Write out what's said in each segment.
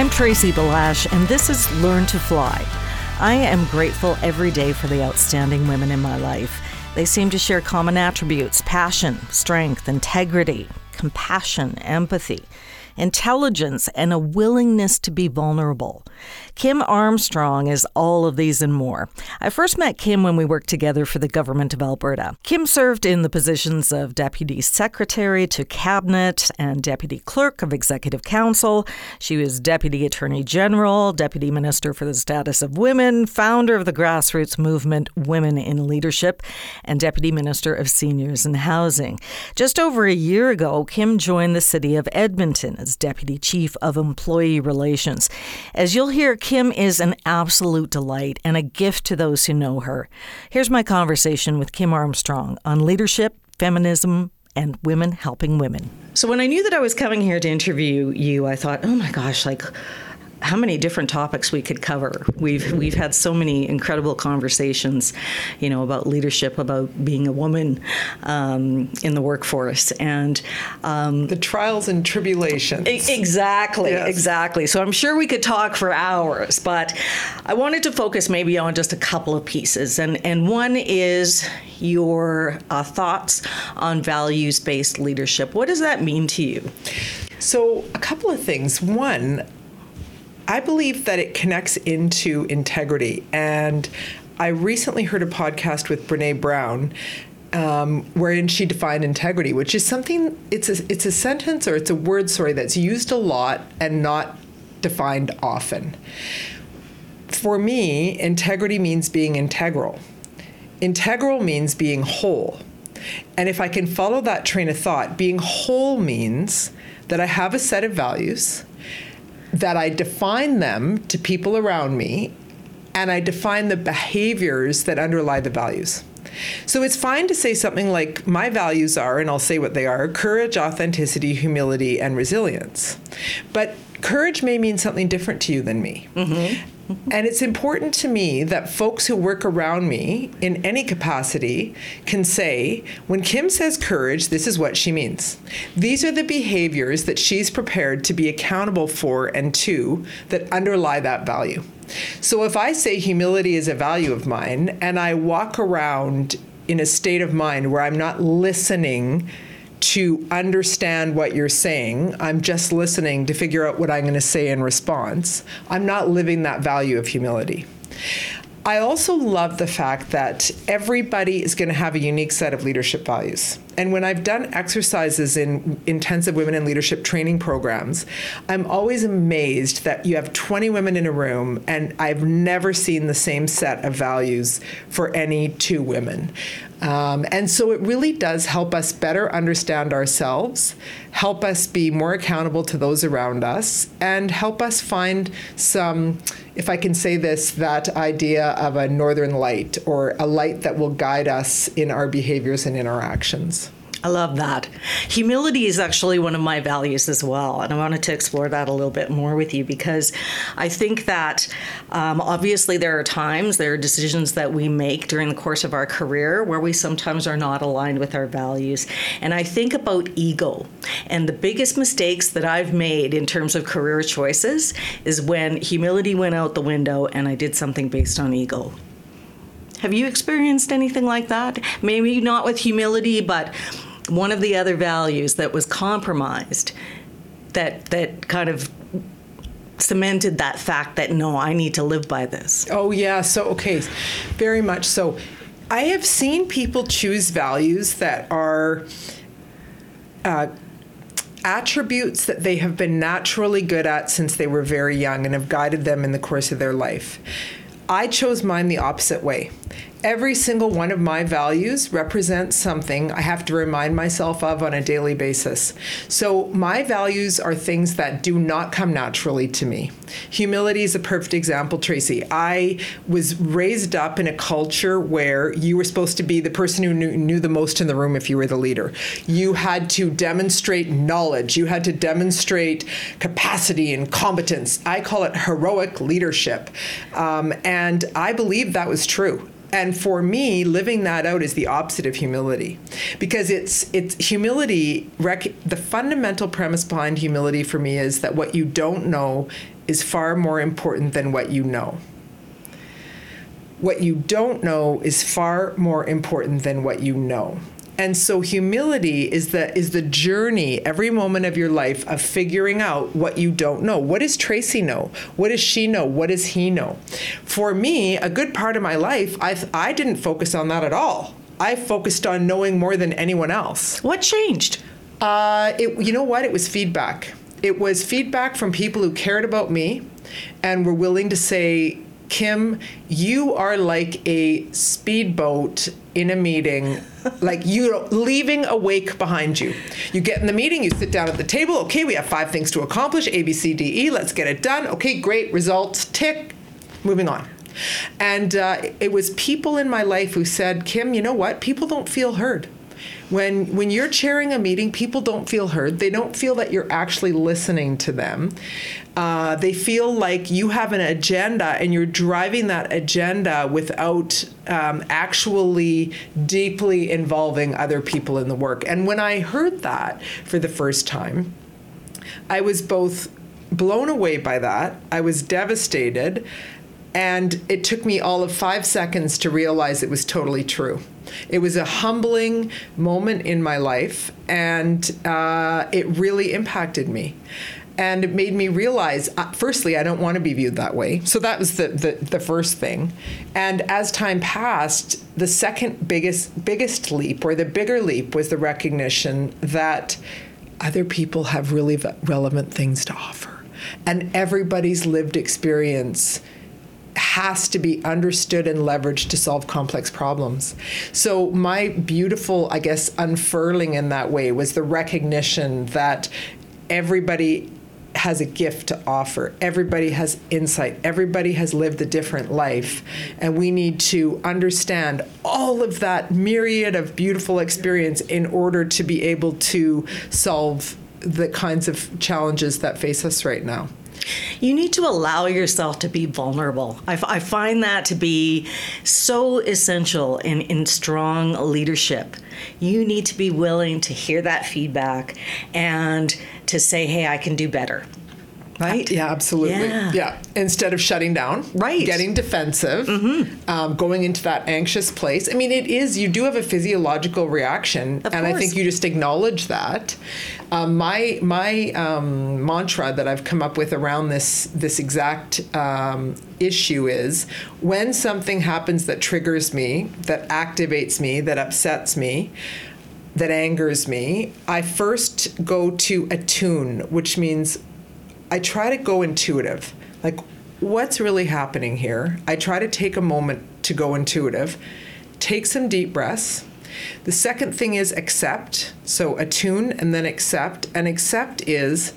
I'm Tracy Balash, and this is Learn to Fly. I am grateful every day for the outstanding women in my life. They seem to share common attributes passion, strength, integrity, compassion, empathy intelligence, and a willingness to be vulnerable. Kim Armstrong is all of these and more. I first met Kim when we worked together for the Government of Alberta. Kim served in the positions of Deputy Secretary to Cabinet and Deputy Clerk of Executive Council. She was Deputy Attorney General, Deputy Minister for the Status of Women, founder of the grassroots movement Women in Leadership, and Deputy Minister of Seniors and Housing. Just over a year ago, Kim joined the City of Edmonton as Deputy Chief of Employee Relations. As you'll hear, Kim is an absolute delight and a gift to those who know her. Here's my conversation with Kim Armstrong on leadership, feminism, and women helping women. So, when I knew that I was coming here to interview you, I thought, oh my gosh, like, how many different topics we could cover. We've we've had so many incredible conversations, you know, about leadership, about being a woman um, in the workforce, and um, the trials and tribulations. Exactly, yes. exactly. So I'm sure we could talk for hours, but I wanted to focus maybe on just a couple of pieces, and and one is your uh, thoughts on values based leadership. What does that mean to you? So, a couple of things. One, I believe that it connects into integrity. And I recently heard a podcast with Brene Brown. Um, wherein she defined integrity, which is something it's a it's a sentence or it's a word, sorry, that's used a lot and not defined often. For me, integrity means being integral. Integral means being whole. And if I can follow that train of thought, being whole means that I have a set of values that I define them to people around me and I define the behaviors that underlie the values. So it's fine to say something like, my values are, and I'll say what they are courage, authenticity, humility, and resilience. But courage may mean something different to you than me. Mm-hmm. And it's important to me that folks who work around me in any capacity can say, when Kim says courage, this is what she means. These are the behaviors that she's prepared to be accountable for and to that underlie that value. So if I say humility is a value of mine and I walk around in a state of mind where I'm not listening to understand what you're saying. I'm just listening to figure out what I'm going to say in response. I'm not living that value of humility. I also love the fact that everybody is going to have a unique set of leadership values. And when I've done exercises in intensive women in leadership training programs, I'm always amazed that you have 20 women in a room, and I've never seen the same set of values for any two women. Um, and so it really does help us better understand ourselves, help us be more accountable to those around us, and help us find some, if I can say this, that idea of a northern light or a light that will guide us in our behaviors and in our actions. I love that. Humility is actually one of my values as well. And I wanted to explore that a little bit more with you because I think that um, obviously there are times, there are decisions that we make during the course of our career where we sometimes are not aligned with our values. And I think about ego. And the biggest mistakes that I've made in terms of career choices is when humility went out the window and I did something based on ego. Have you experienced anything like that? Maybe not with humility, but one of the other values that was compromised that that kind of cemented that fact that no, I need to live by this. Oh yeah, so okay, very much so. I have seen people choose values that are uh, attributes that they have been naturally good at since they were very young and have guided them in the course of their life. I chose mine the opposite way every single one of my values represents something I have to remind myself of on a daily basis. So, my values are things that do not come naturally to me. Humility is a perfect example, Tracy. I was raised up in a culture where you were supposed to be the person who knew, knew the most in the room if you were the leader. You had to demonstrate knowledge, you had to demonstrate capacity and competence. I call it heroic leadership. Um, and I believe that was true. And for me, living that out is the opposite of humility, because it's it's humility. Rec- the fundamental premise behind humility for me is that what you don't know is far more important than what you know. What you don't know is far more important than what you know. And so humility is the is the journey every moment of your life of figuring out what you don't know. What does Tracy know? What does she know? What does he know? For me, a good part of my life, I I didn't focus on that at all. I focused on knowing more than anyone else. What changed? Uh, it, you know what? It was feedback. It was feedback from people who cared about me and were willing to say, Kim, you are like a speedboat in a meeting, like you leaving a wake behind you. You get in the meeting, you sit down at the table. Okay, we have five things to accomplish A, B, C, D, E. Let's get it done. Okay, great results. Tick. Moving on. And uh, it was people in my life who said, Kim, you know what? People don't feel heard. When when you're chairing a meeting, people don't feel heard. They don't feel that you're actually listening to them. Uh, they feel like you have an agenda and you're driving that agenda without um, actually deeply involving other people in the work. And when I heard that for the first time, I was both blown away by that. I was devastated. And it took me all of five seconds to realize it was totally true. It was a humbling moment in my life, and uh, it really impacted me. And it made me realize, uh, firstly, I don't want to be viewed that way. So that was the, the, the first thing. And as time passed, the second biggest biggest leap, or the bigger leap, was the recognition that other people have really relevant things to offer, and everybody's lived experience has to be understood and leveraged to solve complex problems. So, my beautiful, I guess, unfurling in that way was the recognition that everybody has a gift to offer. Everybody has insight. Everybody has lived a different life. And we need to understand all of that myriad of beautiful experience in order to be able to solve the kinds of challenges that face us right now you need to allow yourself to be vulnerable. I, f- I find that to be so essential in, in strong leadership. You need to be willing to hear that feedback and to say, hey, I can do better right? Yeah, absolutely. Yeah. yeah. Instead of shutting down, right? Getting defensive, mm-hmm. um, going into that anxious place. I mean, it is. You do have a physiological reaction, of and course. I think you just acknowledge that. Um, my my um, mantra that I've come up with around this this exact um, issue is when something happens that triggers me, that activates me, that upsets me that angers me, I first go to attune, which means I try to go intuitive. Like, what's really happening here? I try to take a moment to go intuitive, take some deep breaths. The second thing is accept. So attune and then accept. And accept is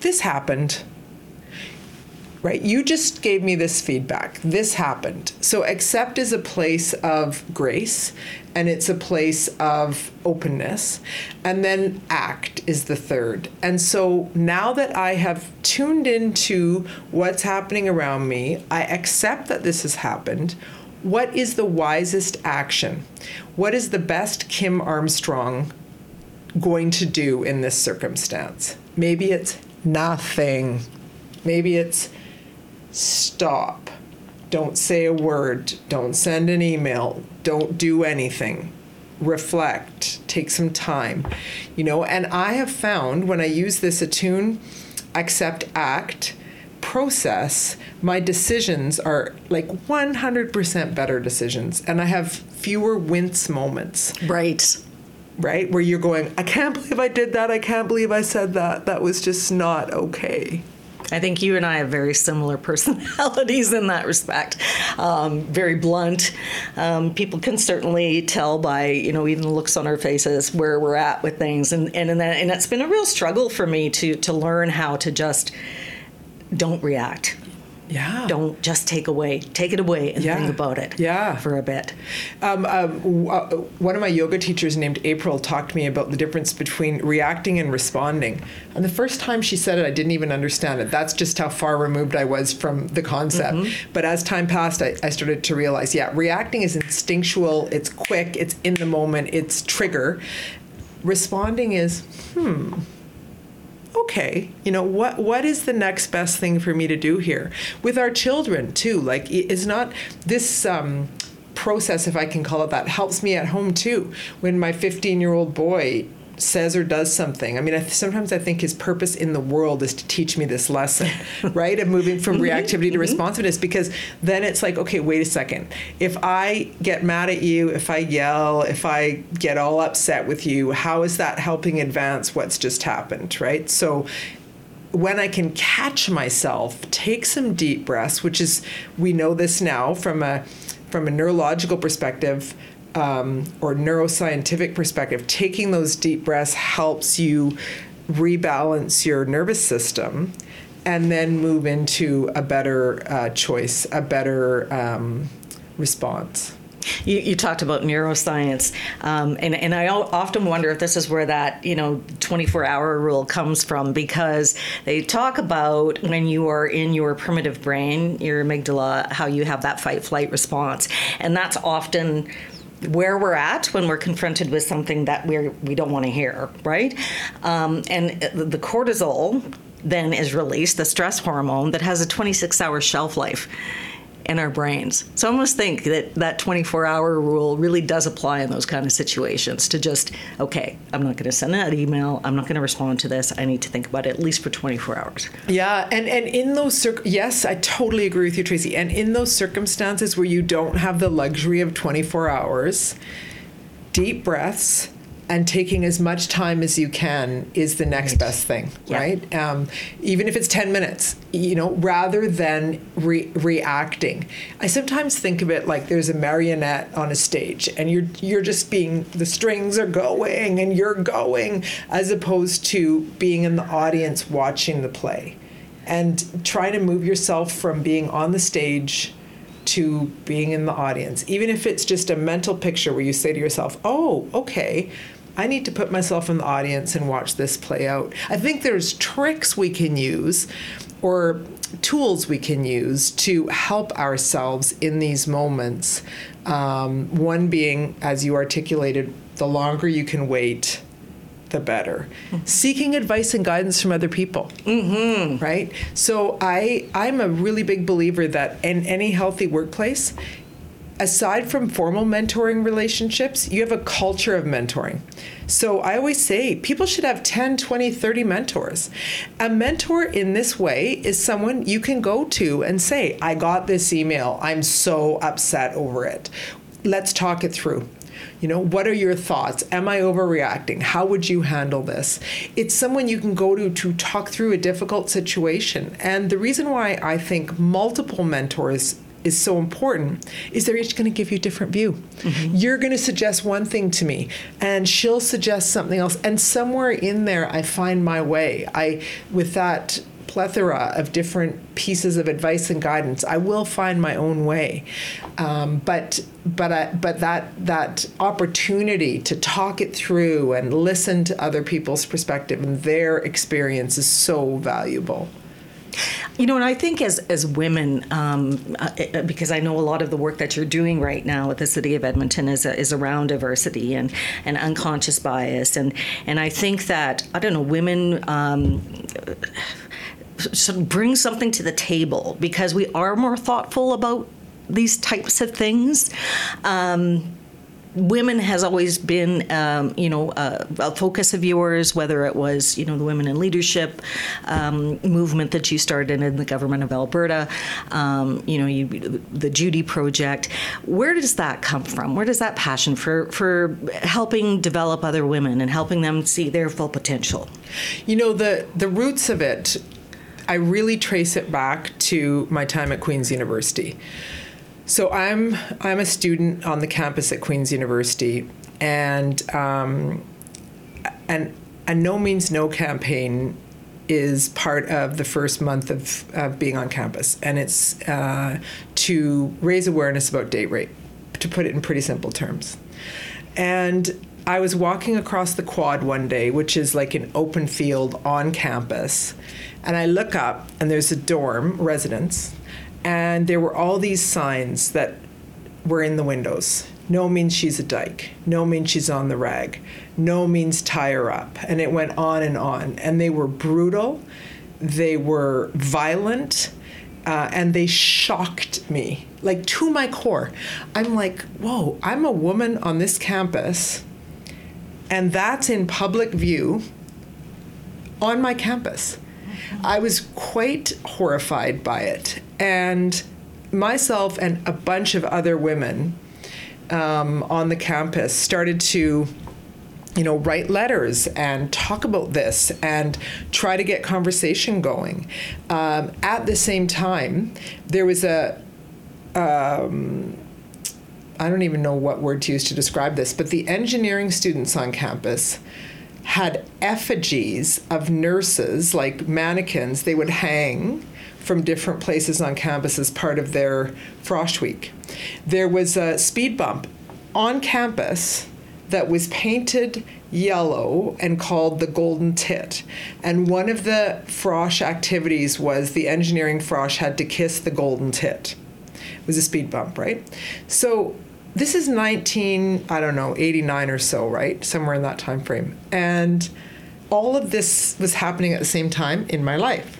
this happened right? You just gave me this feedback. This happened. So accept is a place of grace and it's a place of openness. And then act is the third. And so now that I have tuned into what's happening around me, I accept that this has happened. What is the wisest action? What is the best Kim Armstrong going to do in this circumstance? Maybe it's nothing. Maybe it's stop. Don't say a word. Don't send an email. Don't do anything. Reflect. Take some time. You know, and I have found when I use this attune, accept, act, process, my decisions are like 100% better decisions. And I have fewer wince moments. Right. Right? Where you're going, I can't believe I did that. I can't believe I said that. That was just not okay. I think you and I have very similar personalities in that respect. Um, very blunt. Um, people can certainly tell by you know even the looks on our faces where we're at with things, and and and, that, and it's been a real struggle for me to to learn how to just don't react yeah. Don't just take away, take it away and yeah. think about it. Yeah. For a bit. Um, uh, one of my yoga teachers named April talked to me about the difference between reacting and responding. And the first time she said it, I didn't even understand it. That's just how far removed I was from the concept. Mm-hmm. But as time passed, I, I started to realize, yeah, reacting is instinctual. It's quick. It's in the moment. It's trigger. Responding is, hmm okay, you know, what what is the next best thing for me to do here? With our children too, like it's not this um, process, if I can call it that, helps me at home too. When my 15 year old boy says or does something. I mean, I, sometimes I think his purpose in the world is to teach me this lesson, right? Of moving from mm-hmm. reactivity to mm-hmm. responsiveness because then it's like, okay, wait a second. If I get mad at you, if I yell, if I get all upset with you, how is that helping advance what's just happened, right? So when I can catch myself, take some deep breaths, which is we know this now from a from a neurological perspective um, or neuroscientific perspective, taking those deep breaths helps you rebalance your nervous system and then move into a better uh, choice, a better um, response. You, you, talked about neuroscience, um, and, and I often wonder if this is where that you know 24 hour rule comes from because they talk about when you are in your primitive brain, your amygdala, how you have that fight flight response, and that's often where we're at when we're confronted with something that we're we don't want to hear, right? Um, and the cortisol then is released, the stress hormone that has a 26 hour shelf life in our brains. So I almost think that that 24 hour rule really does apply in those kind of situations to just, okay, I'm not going to send that email. I'm not going to respond to this. I need to think about it at least for 24 hours. Yeah. And, and in those, cir- yes, I totally agree with you, Tracy. And in those circumstances where you don't have the luxury of 24 hours, deep breaths, and taking as much time as you can is the next right. best thing, yeah. right? Um, even if it's 10 minutes, you know, rather than re- reacting. I sometimes think of it like there's a marionette on a stage and you're you're just being the strings are going and you're going as opposed to being in the audience watching the play and trying to move yourself from being on the stage to being in the audience, even if it's just a mental picture where you say to yourself, oh, okay, I need to put myself in the audience and watch this play out. I think there's tricks we can use or tools we can use to help ourselves in these moments. Um, one being, as you articulated, the longer you can wait, the better. Mm-hmm. Seeking advice and guidance from other people, mm-hmm. right? So I I'm a really big believer that in any healthy workplace, aside from formal mentoring relationships, you have a culture of mentoring. So I always say people should have 10, 20, 30 mentors. A mentor in this way is someone you can go to and say, I got this email. I'm so upset over it. Let's talk it through. You know, what are your thoughts? Am I overreacting? How would you handle this? It's someone you can go to to talk through a difficult situation. And the reason why I think multiple mentors is so important is they're each going to give you a different view. Mm-hmm. You're going to suggest one thing to me and she'll suggest something else and somewhere in there I find my way. I with that plethora of different pieces of advice and guidance, I will find my own way. Um, but but I, but that that opportunity to talk it through and listen to other people's perspective and their experience is so valuable. You know, and I think as as women, um, uh, uh, because I know a lot of the work that you're doing right now with the city of Edmonton is is around diversity and and unconscious bias, and and I think that I don't know women. Um, of bring something to the table because we are more thoughtful about these types of things. Um, women has always been, um, you know, a, a, focus of yours, whether it was, you know, the Women in Leadership um, movement that you started in the government of Alberta, um, you know, you, the Judy Project. Where does that come from? Where does that passion for, for helping develop other women and helping them see their full potential? You know, the, the roots of it, I really trace it back to my time at Queen's University. So I'm I'm a student on the campus at Queen's University, and um, and a No Means No campaign is part of the first month of, of being on campus, and it's uh, to raise awareness about date rape, to put it in pretty simple terms. And I was walking across the quad one day, which is like an open field on campus, and I look up, and there's a dorm residence and there were all these signs that were in the windows No means she's a dyke. No means she's on the rag. No means tie her up. And it went on and on. And they were brutal, they were violent, uh, and they shocked me, like to my core. I'm like, whoa, I'm a woman on this campus, and that's in public view on my campus. I was quite horrified by it. And myself and a bunch of other women um, on the campus started to you know write letters and talk about this and try to get conversation going. Um, at the same time there was a um, I don't even know what word to use to describe this, but the engineering students on campus had effigies of nurses, like mannequins, they would hang from different places on campus as part of their frosh week. There was a speed bump on campus that was painted yellow and called the Golden Tit. And one of the frosh activities was the engineering frosh had to kiss the Golden Tit. It was a speed bump, right? So this is 19 i don't know 89 or so right somewhere in that time frame and all of this was happening at the same time in my life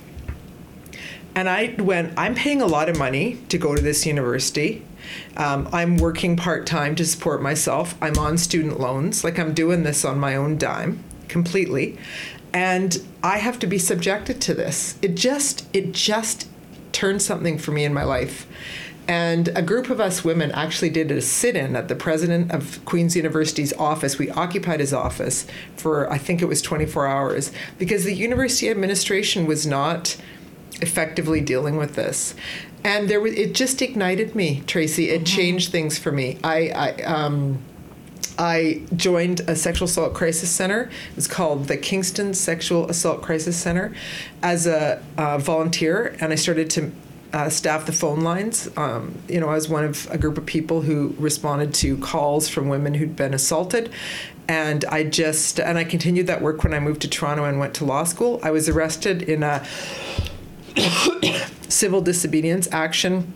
and i went i'm paying a lot of money to go to this university. Um, i'm working part-time to support myself. I'm on student loans. Like i'm doing this on my own dime completely. And i have to be subjected to this. It just it just turned something for me in my life. And a group of us women actually did a sit in at the president of Queen's University's office. We occupied his office for, I think it was 24 hours, because the university administration was not effectively dealing with this. And there was, it just ignited me, Tracy. It mm-hmm. changed things for me. I, I um, I joined a sexual assault crisis center. It's called the Kingston Sexual Assault Crisis Center as a uh, volunteer, and I started to uh, staff the phone lines. Um, you know, I was one of a group of people who responded to calls from women who'd been assaulted. And I just, and I continued that work when I moved to Toronto and went to law school. I was arrested in a civil disobedience action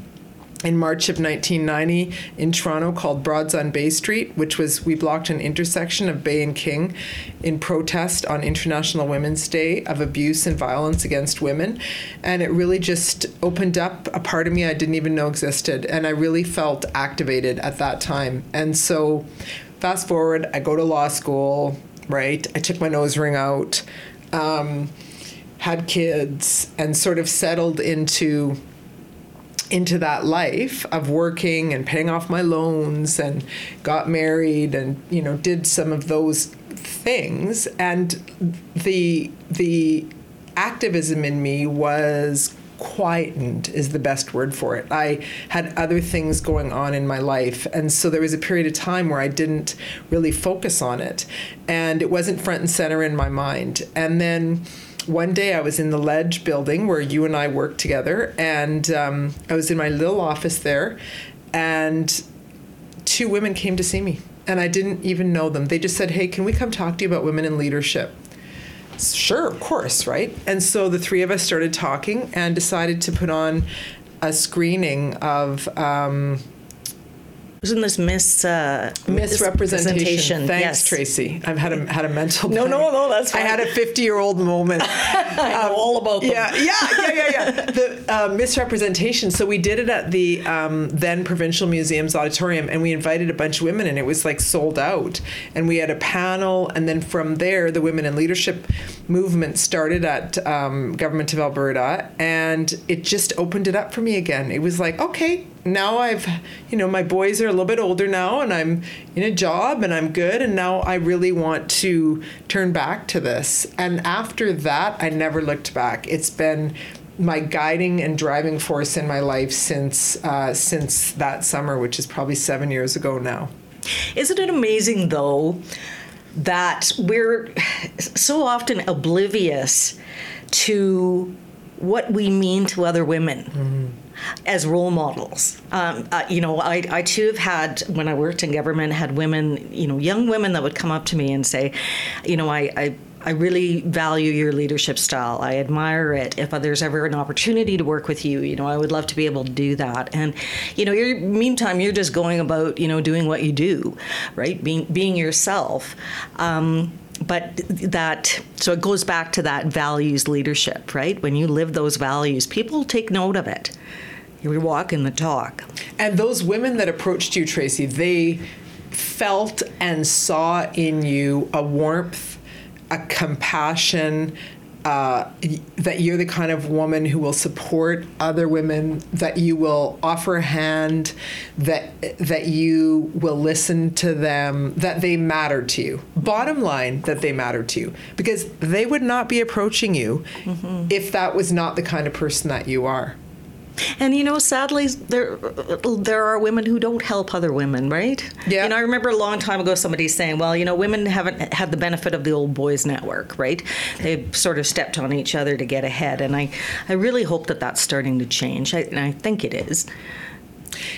in March of 1990 in Toronto called Broads on Bay Street, which was we blocked an intersection of Bay and King in protest on International Women's Day of abuse and violence against women. And it really just opened up a part of me I didn't even know existed. And I really felt activated at that time. And so, fast forward, I go to law school, right? I took my nose ring out, um, had kids, and sort of settled into into that life of working and paying off my loans and got married and you know did some of those things and the the activism in me was quietened is the best word for it. I had other things going on in my life. And so there was a period of time where I didn't really focus on it. And it wasn't front and center in my mind. And then one day I was in the Ledge building where you and I worked together, and um, I was in my little office there, and two women came to see me, and I didn't even know them. They just said, Hey, can we come talk to you about women in leadership? Sure, of course, right? And so the three of us started talking and decided to put on a screening of. Um, wasn't this miss uh, Miss Representation? Thanks, yes. Tracy. I've had a had a mental. No, no, no. That's fine. I had a fifty year old moment. I know um, all about them. Yeah, yeah, yeah, yeah, yeah. the uh, Miss Representation. So we did it at the um, then Provincial Museum's auditorium, and we invited a bunch of women, and it was like sold out. And we had a panel, and then from there, the Women in Leadership movement started at um, Government of Alberta, and it just opened it up for me again. It was like, okay, now I've, you know, my boys are a little bit older now and I'm in a job and I'm good. And now I really want to turn back to this. And after that, I never looked back. It's been my guiding and driving force in my life since uh, since that summer, which is probably seven years ago now. Isn't it amazing though that we're so often oblivious to what we mean to other women? Mm-hmm as role models. Um, uh, you know, I, I too have had, when I worked in government, had women, you know, young women that would come up to me and say, you know, I, I I really value your leadership style. I admire it. If there's ever an opportunity to work with you, you know, I would love to be able to do that. And, you know, you're, meantime, you're just going about, you know, doing what you do, right? Being being yourself. Um, but that so it goes back to that values leadership, right? When you live those values, people take note of it. You walk in the talk. And those women that approached you, Tracy, they felt and saw in you a warmth, a compassion, uh, that you're the kind of woman who will support other women, that you will offer a hand, that that you will listen to them, that they matter to you. Bottom line, that they matter to you, because they would not be approaching you mm-hmm. if that was not the kind of person that you are. And you know, sadly, there there are women who don't help other women, right? Yeah. You know, I remember a long time ago somebody saying, "Well, you know, women haven't had the benefit of the old boys' network, right? They sort of stepped on each other to get ahead." And I, I really hope that that's starting to change. I, and I think it is.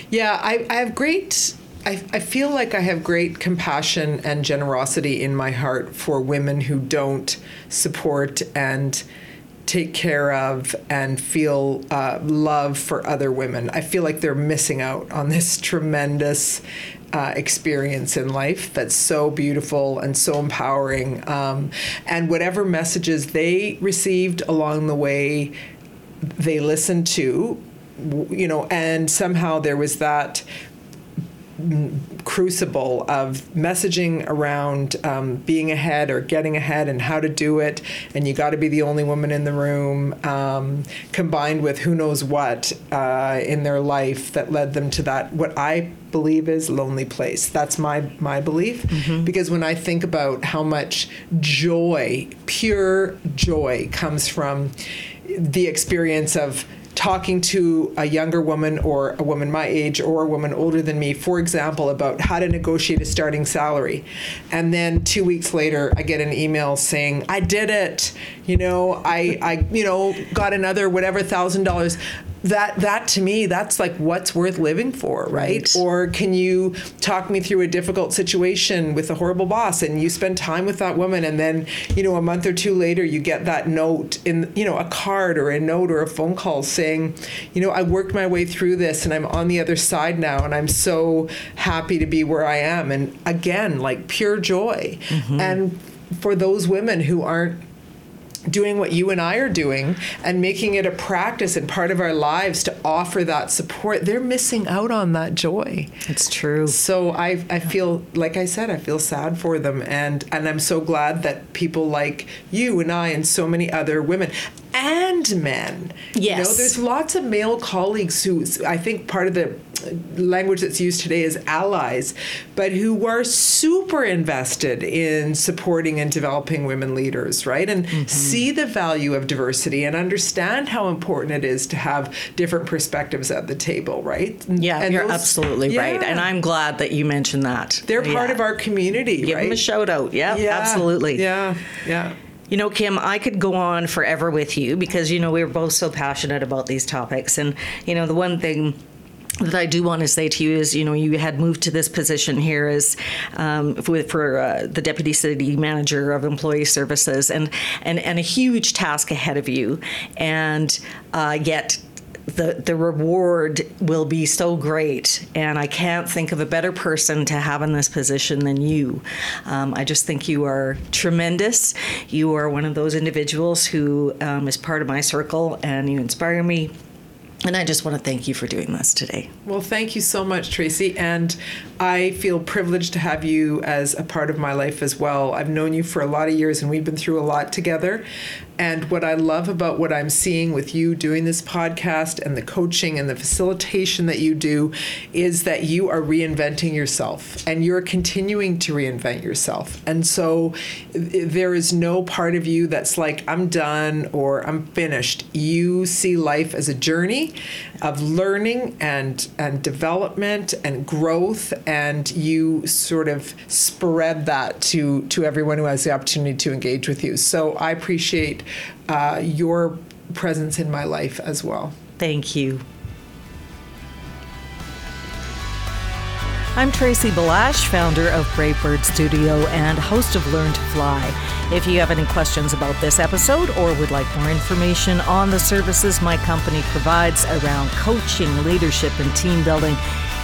Yeah, I, I have great. I, I feel like I have great compassion and generosity in my heart for women who don't support and take care of and feel uh, love for other women. I feel like they're missing out on this tremendous uh, experience in life that's so beautiful and so empowering. Um, and whatever messages they received along the way, they listened to, you know, and somehow there was that crucible of messaging around um, being ahead or getting ahead and how to do it, and you got to be the only woman in the room, um, combined with who knows what uh, in their life that led them to that what I believe is lonely place. That's my my belief mm-hmm. because when I think about how much joy, pure joy, comes from the experience of talking to a younger woman or a woman my age or a woman older than me, for example, about how to negotiate a starting salary. And then two weeks later, I get an email saying, I did it. You know, I, I you know, got another whatever thousand dollars that that to me that's like what's worth living for right? right? or can you talk me through a difficult situation with a horrible boss and you spend time with that woman and then you know a month or two later you get that note in you know a card or a note or a phone call saying you know I worked my way through this and I'm on the other side now and I'm so happy to be where I am and again like pure joy mm-hmm. and for those women who aren't doing what you and I are doing and making it a practice and part of our lives to offer that support, they're missing out on that joy. It's true. So I, I feel, like I said, I feel sad for them. And, and I'm so glad that people like you and I and so many other women and men. Yes. You know, there's lots of male colleagues who I think part of the language that's used today is allies, but who are super invested in supporting and developing women leaders, right? And mm-hmm. see the value of diversity and understand how important it is to have different perspectives at the table, right? Yeah, and you're those, absolutely yeah. right. And I'm glad that you mentioned that. They're part yeah. of our community, Give right? them a shout out. Yeah, yeah, absolutely. Yeah, yeah. You know, Kim, I could go on forever with you because, you know, we're both so passionate about these topics. And, you know, the one thing that I do want to say to you is, you know, you had moved to this position here as um, for, for uh, the deputy city manager of employee services, and and and a huge task ahead of you, and uh, yet. The, the reward will be so great, and I can't think of a better person to have in this position than you. Um, I just think you are tremendous. You are one of those individuals who um, is part of my circle, and you inspire me and I just want to thank you for doing this today. Well, thank you so much, Tracy. And I feel privileged to have you as a part of my life as well. I've known you for a lot of years and we've been through a lot together. And what I love about what I'm seeing with you doing this podcast and the coaching and the facilitation that you do is that you are reinventing yourself and you're continuing to reinvent yourself. And so there is no part of you that's like, I'm done or I'm finished. You see life as a journey of learning and, and development and growth, and you sort of spread that to, to everyone who has the opportunity to engage with you. So I appreciate uh, your presence in my life as well. Thank you. I'm Tracy Balash, founder of Brave Bird Studio and host of Learn to Fly. If you have any questions about this episode or would like more information on the services my company provides around coaching, leadership, and team building,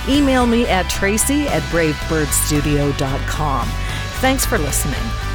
email me at tracy at bravebirdstudio.com. Thanks for listening.